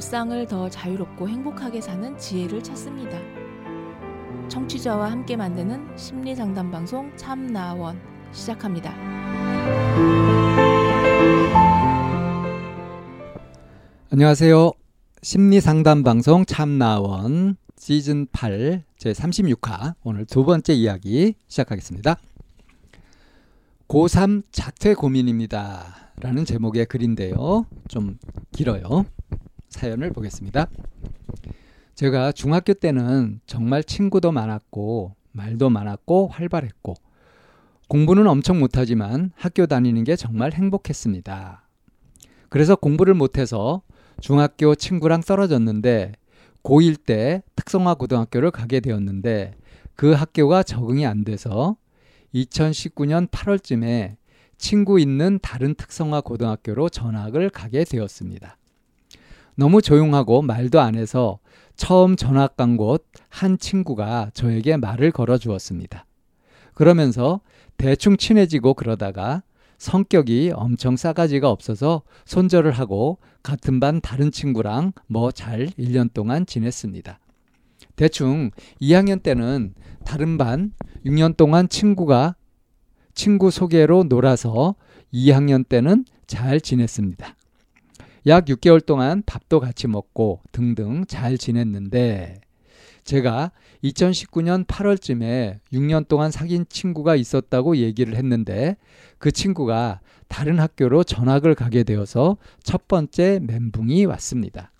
일상을 더 자유롭고 행복하게 사는 지혜를 찾습니다. 청취자와 함께 만드는 심리 상담 방송 참나원 시작합니다. 안녕하세요. 심리 상담 방송 참나원 시즌 8 제 36화 오늘 두 번째 이야기 시작하겠습니다. 고3 자퇴 고민입니다. 라는 제목의 글인데요. 좀 길어요. 사연을 보겠습니다. 제가 중학교 때는 정말 친구도 많았고 말도 많았고 활발했고 공부는 엄청 못하지만 학교 다니는 게 정말 행복했습니다. 그래서 공부를 못해서 중학교 친구랑 떨어졌는데 고1 때 특성화 고등학교를 가게 되었는데 그 학교가 적응이 안 돼서 2019년 8월쯤에 친구 있는 다른 특성화 고등학교로 전학을 가게 되었습니다. 너무 조용하고 말도 안 해서 처음 전학 간 곳 한 친구가 저에게 말을 걸어 주었습니다. 그러면서 대충 친해지고 그러다가 성격이 엄청 싸가지가 없어서 손절을 하고 같은 반 다른 친구랑 뭐 잘 1년 동안 지냈습니다. 대충 2학년 때는 다른 반 6년 동안 친구가 친구 소개로 놀아서 2학년 때는 잘 지냈습니다. 약 6개월 동안 밥도 같이 먹고 등등 잘 지냈는데 제가 2019년 8월쯤에 6년 동안 사귄 친구가 있었다고 얘기를 했는데 그 친구가 다른 학교로 전학을 가게 되어서 첫 번째 멘붕이 왔습니다.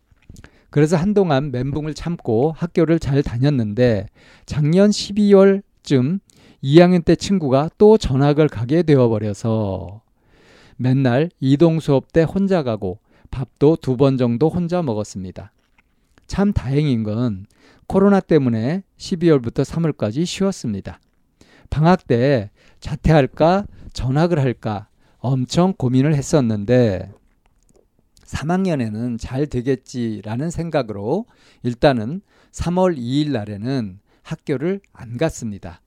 그래서 한동안 멘붕을 참고 학교를 잘 다녔는데 작년 12월쯤 2학년 때 친구가 또 전학을 가게 되어버려서 맨날 이동 수업 때 혼자 가고 밥도 두 번 정도 혼자 먹었습니다. 참 다행인 건 코로나 때문에 12월부터 3월까지 쉬었습니다. 방학 때 자퇴할까 전학을 할까 엄청 고민을 했었는데 3학년에는 잘 되겠지라는 생각으로 일단은 3월 2일 날에는 학교를 안 갔습니다.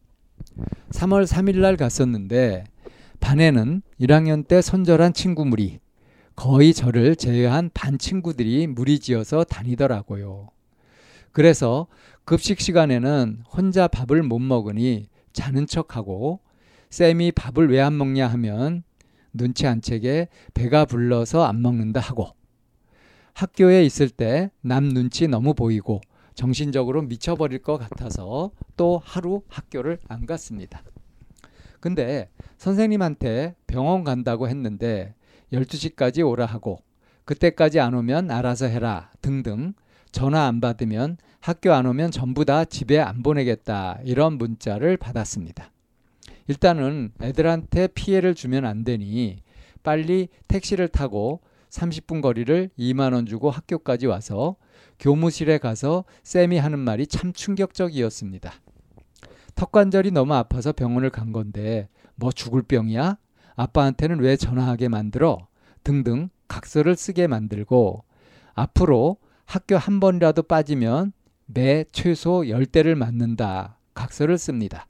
3월 3일 날 갔었는데 반에는 1학년 때 손절한 친구 무리 거의 저를 제외한 반 친구들이 무리지어서 다니더라고요. 그래서 급식 시간에는 혼자 밥을 못 먹으니 자는 척하고 쌤이 밥을 왜 안 먹냐 하면 눈치 안 채게 배가 불러서 안 먹는다 하고 학교에 있을 때 남 눈치 너무 보이고 정신적으로 미쳐버릴 것 같아서 또 하루 학교를 안 갔습니다. 근데 선생님한테 병원 간다고 했는데 12시까지 오라 하고 그때까지 안 오면 알아서 해라 등등 전화 안 받으면 학교 안 오면 전부 다 집에 안 보내겠다 이런 문자를 받았습니다. 일단은 애들한테 피해를 주면 안 되니 빨리 택시를 타고 30분 거리를 2만 원 주고 학교까지 와서 교무실에 가서 쌤이 하는 말이 참 충격적이었습니다. 턱관절이 너무 아파서 병원을 간 건데 뭐 죽을 병이야? 아빠한테는 왜 전화하게 만들어? 등등 각서를 쓰게 만들고 앞으로 학교 한 번이라도 빠지면 매 최소 10대를 맞는다. 각서를 씁니다.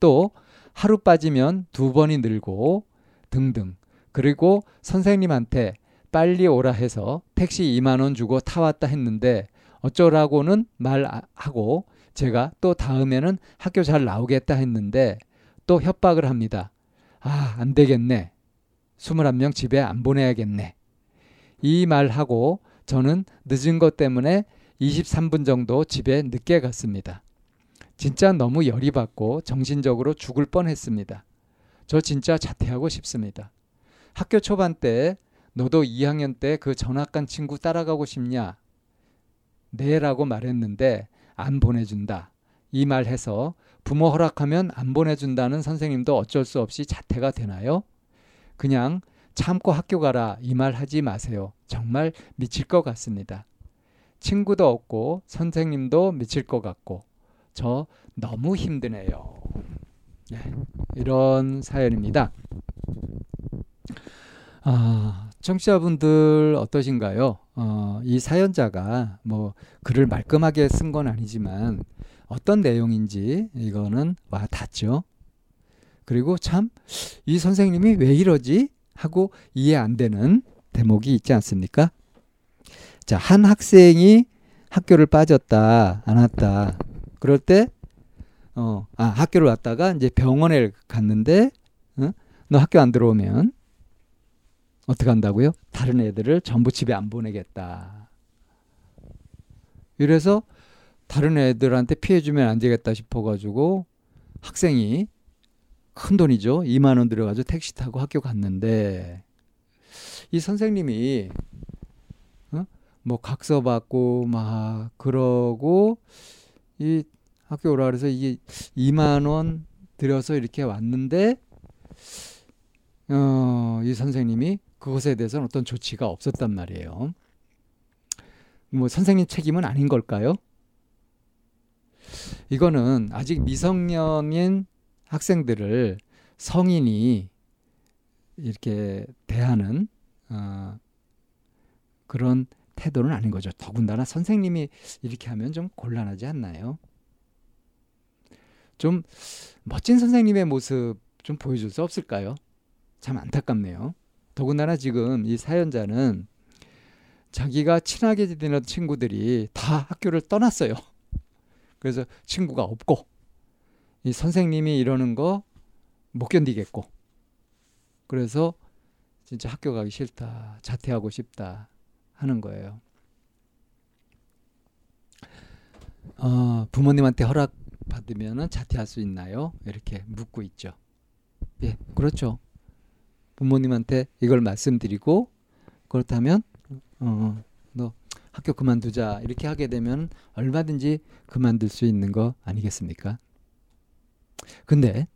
또 하루 빠지면 두 번이 늘고 등등. 그리고 선생님한테 빨리 오라 해서 택시 2만 원 주고 타왔다 했는데 어쩌라고는 말하고 제가 또 다음에는 학교 잘 나오겠다 했는데 또 협박을 합니다. 아, 안 되겠네. 21명 집에 안 보내야겠네. 이 말하고 저는 늦은 것 때문에 23분 정도 집에 늦게 갔습니다. 진짜 너무 열이 받고 정신적으로 죽을 뻔 했습니다. 저 진짜 자퇴하고 싶습니다. 학교 초반 때 너도 2학년 때 그 전학 간 친구 따라가고 싶냐? 네라고 말했는데 안 보내준다. 이 말 해서 부모 허락하면 안 보내준다는 선생님도 어쩔 수 없이 자퇴가 되나요? 그냥 참고 학교 가라 이 말 하지 마세요. 정말 미칠 것 같습니다. 친구도 없고 선생님도 미칠 것 같고 저 너무 힘드네요. 네, 이런 사연입니다. 아, 청취자분들 어떠신가요? 어, 이 사연자가 뭐 글을 말끔하게 쓴 건 아니지만 어떤 내용인지 이거는 와 닿죠. 그리고 참 이 선생님이 왜 이러지 하고 이해 안 되는 대목이 있지 않습니까? 자, 한 학생이 학교를 빠졌다, 안 왔다. 그럴 때, 어, 아, 학교를 왔다가 이제 병원에 갔는데, 어? 너 학교 안 들어오면 어떻게 한다고요? 다른 애들을 전부 집에 안 보내겠다. 이래서 다른 애들한테 피해 주면 안 되겠다 싶어 가지고 학생이 큰 돈이죠. 2만 원 들여가지고 택시 타고 학교 갔는데 이 선생님이 어? 뭐 각서 받고 막 그러고 이 학교 오라 그래서 이게 2만 원 들여서 이렇게 왔는데 어, 이 선생님이 그것에 대해서는 어떤 조치가 없었단 말이에요. 뭐 선생님 책임은 아닌 걸까요? 이거는 아직 미성년인 학생들을 성인이 이렇게 대하는 어, 그런 태도는 아닌 거죠. 더군다나 선생님이 이렇게 하면 좀 곤란하지 않나요? 좀 멋진 선생님의 모습 좀 보여줄 수 없을까요? 참 안타깝네요. 더군다나 지금 이 사연자는 자기가 친하게 지내는 친구들이 다 학교를 떠났어요. 그래서 친구가 없고 이 선생님이 이러는 거 못 견디겠고 그래서 진짜 학교 가기 싫다 자퇴하고 싶다 하는 거예요. 어, 부모님한테 허락 받으면 자퇴할 수 있나요? 이렇게 묻고 있죠. 예, 그렇죠. 부모님한테 이걸 말씀드리고 그렇다면 어, 너 학교 그만두자 이렇게 하게 되면 얼마든지 그만둘 수 있는 거 아니겠습니까? 근데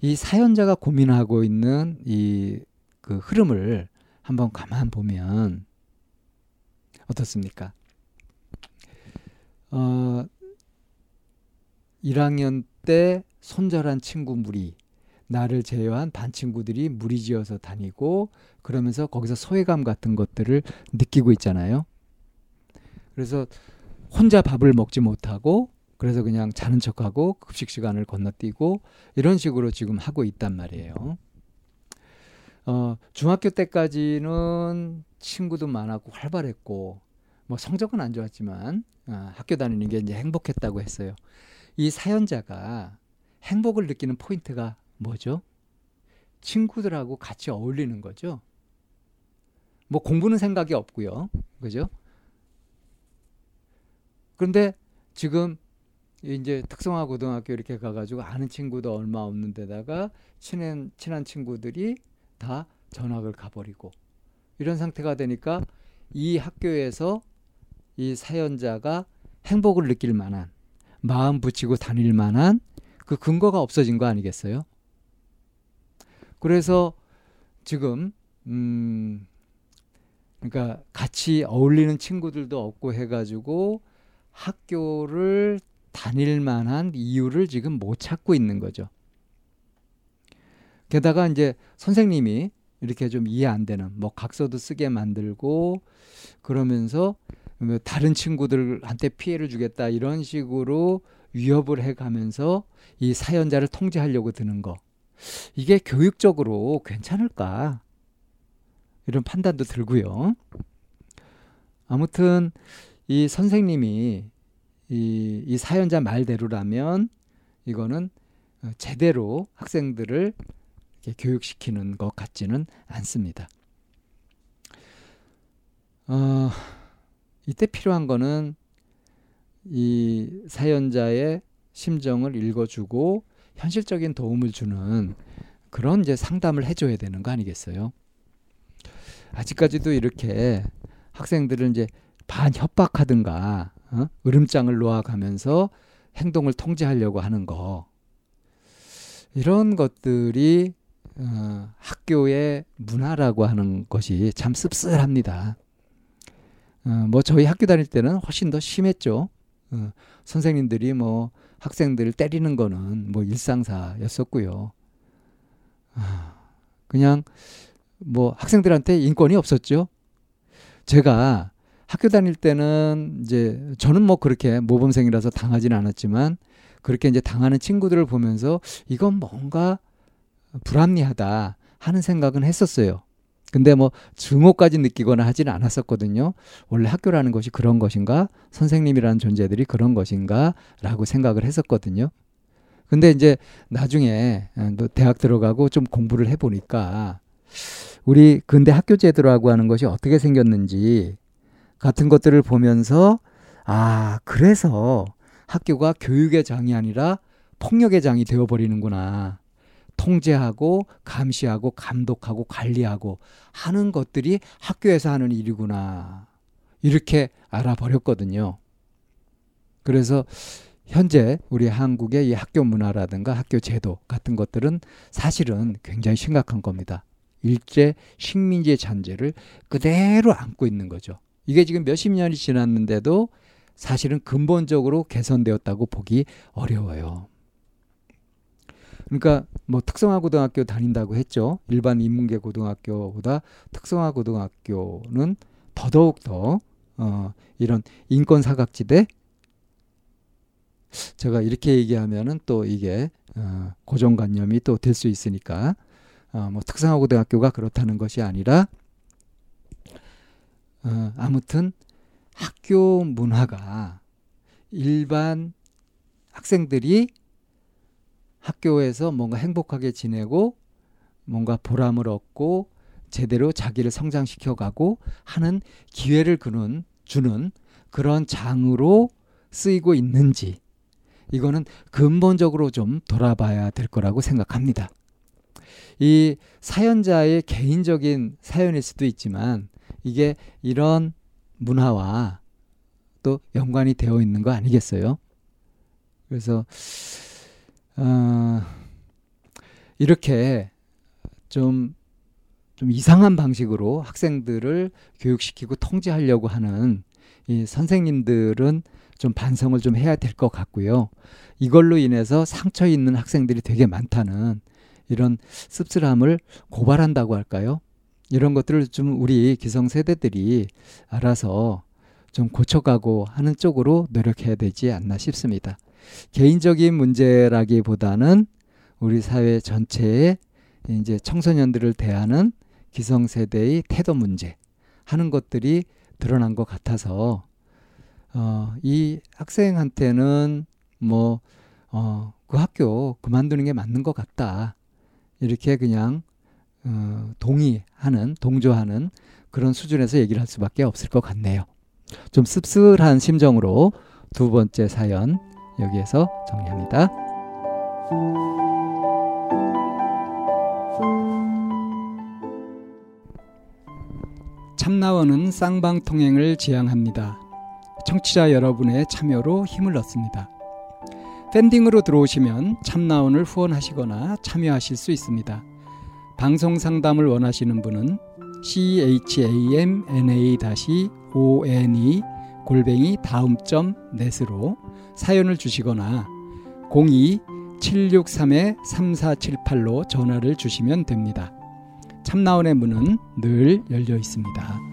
이 사연자가 고민하고 있는 이 그 흐름을 한번 가만 보면 어떻습니까? 어, 1학년 때 손절한 친구 무리, 나를 제외한 반 친구들이 무리지어서 다니고 그러면서 거기서 소외감 같은 것들을 느끼고 있잖아요. 그래서 혼자 밥을 먹지 못하고 그래서 그냥 자는 척하고 급식 시간을 건너뛰고 이런 식으로 지금 하고 있단 말이에요. 어, 중학교 때까지는 친구도 많았고 활발했고 뭐 성적은 안 좋았지만 어, 학교 다니는 게 이제 행복했다고 했어요. 이 사연자가 행복을 느끼는 포인트가 뭐죠? 친구들하고 같이 어울리는 거죠. 뭐 공부는 생각이 없고요. 그죠? 그런데 지금 이제 특성화 고등학교 이렇게 가가지고 아는 친구도 얼마 없는 데다가 친한 친한 친구들이 다 전학을 가버리고 이런 상태가 되니까 이 학교에서 이 사연자가 행복을 느낄 만한 마음 붙이고 다닐 만한 그 근거가 없어진 거 아니겠어요? 그래서 지금 음 그러니까 같이 어울리는 친구들도 없고 해가지고 학교를 다닐 만한 이유를 지금 못 찾고 있는 거죠. 게다가 이제 선생님이 이렇게 좀 이해 안 되는 뭐 각서도 쓰게 만들고 그러면서 뭐 다른 친구들한테 피해를 주겠다 이런 식으로 위협을 해 가면서 이 사연자를 통제하려고 드는 거. 이게 교육적으로 괜찮을까? 이런 판단도 들고요. 아무튼 이 선생님이 이, 이 사연자 말대로라면 이거는 제대로 학생들을 교육시키는 것 같지는 않습니다. 어, 이때 필요한 거는 이 사연자의 심정을 읽어주고 현실적인 도움을 주는 그런 이제 상담을 해줘야 되는 거 아니겠어요? 아직까지도 이렇게 학생들을 이제 반 협박하든가 어? 으름장을 놓아가면서 행동을 통제하려고 하는 거 이런 것들이 어, 학교의 문화라고 하는 것이 참 씁쓸합니다. 어, 뭐 저희 학교 다닐 때는 훨씬 더 심했죠. 어, 선생님들이 뭐 학생들을 때리는 거는 뭐 일상사였었고요. 아, 그냥 뭐 학생들한테 인권이 없었죠. 제가 학교 다닐 때는 이제 저는 뭐 그렇게 모범생이라서 당하지는 않았지만 그렇게 이제 당하는 친구들을 보면서 이건 뭔가 불합리하다 하는 생각은 했었어요. 근데 뭐 증오까지 느끼거나 하지는 않았었거든요. 원래 학교라는 것이 그런 것인가? 선생님이라는 존재들이 그런 것인가? 라고 생각을 했었거든요. 근데 이제 나중에 어, 대학 들어가고 좀 공부를 해보니까 우리 근대 학교 제도라고 하는 것이 어떻게 생겼는지 같은 것들을 보면서 아, 그래서 학교가 교육의 장이 아니라 폭력의 장이 되어버리는구나. 통제하고 감시하고 감독하고 관리하고 하는 것들이 학교에서 하는 일이구나. 이렇게 알아버렸거든요. 그래서 현재 우리 한국의 이 학교 문화라든가 학교 제도 같은 것들은 사실은 굉장히 심각한 겁니다. 일제 식민지의 잔재를 그대로 안고 있는 거죠. 이게 지금 몇십 년이 지났는데도 사실은 근본적으로 개선되었다고 보기 어려워요. 그러니까 뭐 특성화 고등학교 다닌다고 했죠. 일반 인문계 고등학교보다 특성화 고등학교는 더더욱 더 어, 이런 인권 사각지대 제가 이렇게 얘기하면은 또 이게 어, 고정관념이 또 될 수 있으니까 어, 뭐 특성화 고등학교가 그렇다는 것이 아니라 어, 아무튼 학교 문화가 일반 학생들이 학교에서 뭔가 행복하게 지내고 뭔가 보람을 얻고 제대로 자기를 성장시켜 가고 하는 기회를 그는 주는 그런 장으로 쓰이고 있는지 이거는 근본적으로 좀 돌아봐야 될 거라고 생각합니다. 이 사연자의 개인적인 사연일 수도 있지만 이게 이런 문화와 또 연관이 되어 있는 거 아니겠어요? 그래서 어, 이렇게 좀, 좀 이상한 방식으로 학생들을 교육시키고 통제하려고 하는 이 선생님들은 좀 반성을 좀 해야 될 것 같고요. 이걸로 인해서 상처 있는 학생들이 되게 많다는 이런 씁쓸함을 고발한다고 할까요? 이런 것들을 좀 우리 기성 세대들이 알아서 좀 고쳐가고 하는 쪽으로 노력해야 되지 않나 싶습니다. 개인적인 문제라기보다는 우리 사회 전체에 이제 청소년들을 대하는 기성 세대의 태도 문제 하는 것들이 드러난 것 같아서 어, 이 학생한테는 뭐, 어, 그 학교 그만두는 게 맞는 것 같다. 이렇게 그냥 어, 동의하는, 동조하는 그런 수준에서 얘기를 할 수밖에 없을 것 같네요. 좀 씁쓸한 심정으로 두 번째 사연 여기에서 정리합니다. 참나원은 쌍방통행을 지향합니다. 청취자 여러분의 참여로 힘을 얻습니다. 팬딩으로 들어오시면 참나원을 후원하시거나 참여하실 수 있습니다. 방송 상담을 원하시는 분은 chamna-one 골뱅이 다음 점 넷으로 사연을 주시거나 02-763-3478로 전화를 주시면 됩니다. 참나원의 문은 늘 열려 있습니다.